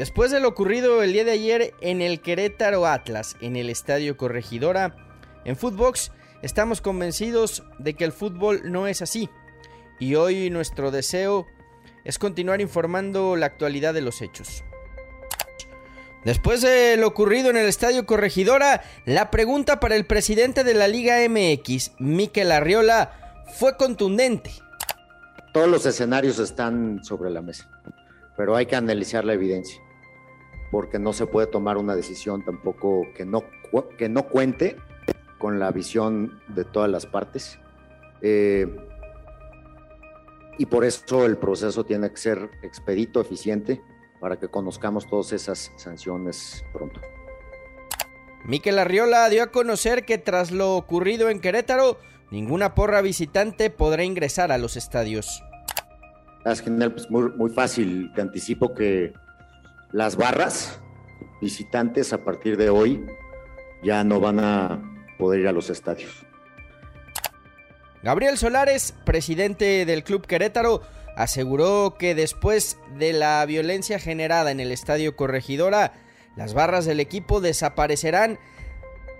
Después de lo ocurrido el día de ayer en el Querétaro Atlas, en el Estadio Corregidora, en Footbox estamos convencidos de que el fútbol no es así. Y hoy nuestro deseo es continuar informando la actualidad de los hechos. Después de lo ocurrido en el Estadio Corregidora, la pregunta para el presidente de la Liga MX, Miquel Arriola, fue contundente. Todos los escenarios están sobre la mesa, pero hay que analizar la evidencia porque no se puede tomar una decisión tampoco que no, que no cuente con la visión de todas las partes. Eh, y por eso el proceso tiene que ser expedito, eficiente, para que conozcamos todas esas sanciones pronto. Miquel Arriola dio a conocer que tras lo ocurrido en Querétaro, ninguna porra visitante podrá ingresar a los estadios. Es pues muy, muy fácil, te anticipo que las barras visitantes a partir de hoy ya no van a poder ir a los estadios. Gabriel Solares, presidente del Club Querétaro, aseguró que después de la violencia generada en el Estadio Corregidora, las barras del equipo desaparecerán,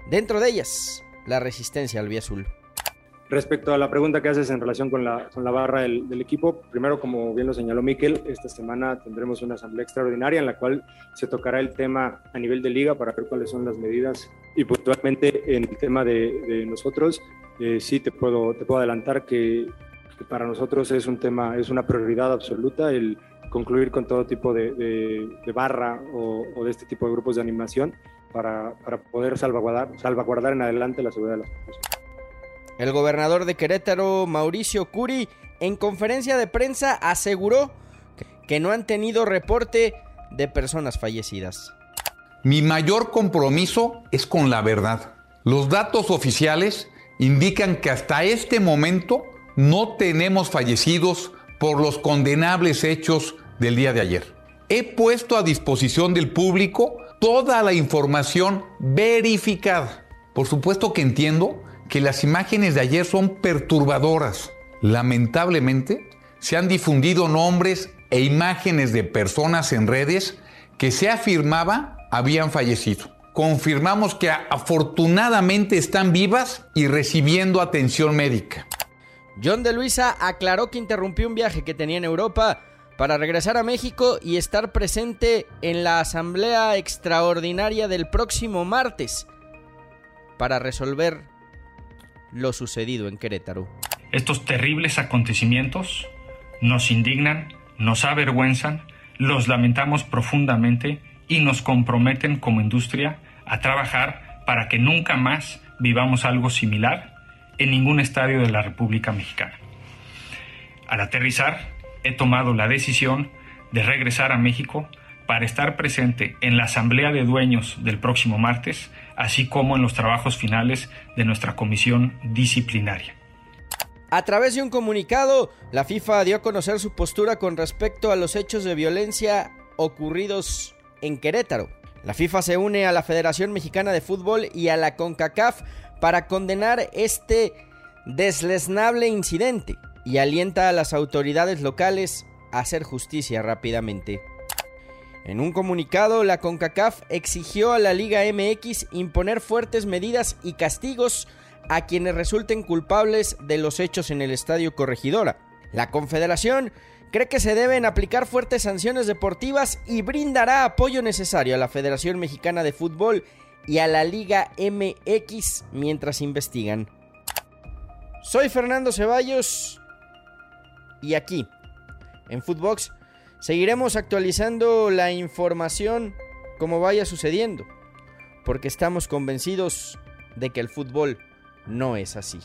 dentro de ellas la resistencia al Azul. Respecto a la pregunta que haces en relación con la, con la barra del, equipo, primero, como bien lo señaló Miquel, esta semana tendremos una asamblea extraordinaria en la cual se tocará el tema a nivel de liga para ver cuáles son las medidas y puntualmente en el tema de, nosotros, eh, sí te puedo, te puedo adelantar que, para nosotros es un tema, es una prioridad absoluta el concluir con todo tipo de, barra o, o, de este tipo de grupos de animación para, para poder salvaguardar, salvaguardar en adelante la seguridad de las personas. El gobernador de Querétaro, Mauricio Curi, en conferencia de prensa aseguró que no han tenido reporte de personas fallecidas. Mi mayor compromiso es con la verdad. Los datos oficiales indican que hasta este momento no tenemos fallecidos por los condenables hechos del día de ayer. He puesto a disposición del público toda la información verificada. Por supuesto que entiendo que las imágenes de ayer son perturbadoras. Lamentablemente, se han difundido nombres e imágenes de personas en redes que se afirmaba habían fallecido. Confirmamos que afortunadamente están vivas y recibiendo atención médica. John de Luisa aclaró que interrumpió un viaje que tenía en Europa para regresar a México y estar presente en la asamblea extraordinaria del próximo martes para resolver lo sucedido en Querétaro. Estos terribles acontecimientos nos indignan, nos avergüenzan, los lamentamos profundamente y nos comprometen como industria a trabajar para que nunca más vivamos algo similar en ningún estadio de la República Mexicana. Al aterrizar, he tomado la decisión de regresar a México para estar presente en la Asamblea de Dueños del próximo martes, así como en los trabajos finales de nuestra comisión disciplinaria. A través de un comunicado, la FIFA dio a conocer su postura con respecto a los hechos de violencia ocurridos en Querétaro. La FIFA se une a la Federación Mexicana de Fútbol y a la CONCACAF para condenar este deslesnable incidente y alienta a las autoridades locales a hacer justicia rápidamente. En un comunicado, la CONCACAF exigió a la Liga MX imponer fuertes medidas y castigos a quienes resulten culpables de los hechos en el Estadio Corregidora. La Confederación cree que se deben aplicar fuertes sanciones deportivas y brindará apoyo necesario a la Federación Mexicana de Fútbol y a la Liga MX mientras investigan. Soy Fernando Ceballos y aquí, en Footbox, Seguiremos actualizando la información como vaya sucediendo, porque estamos convencidos de que el fútbol no es así.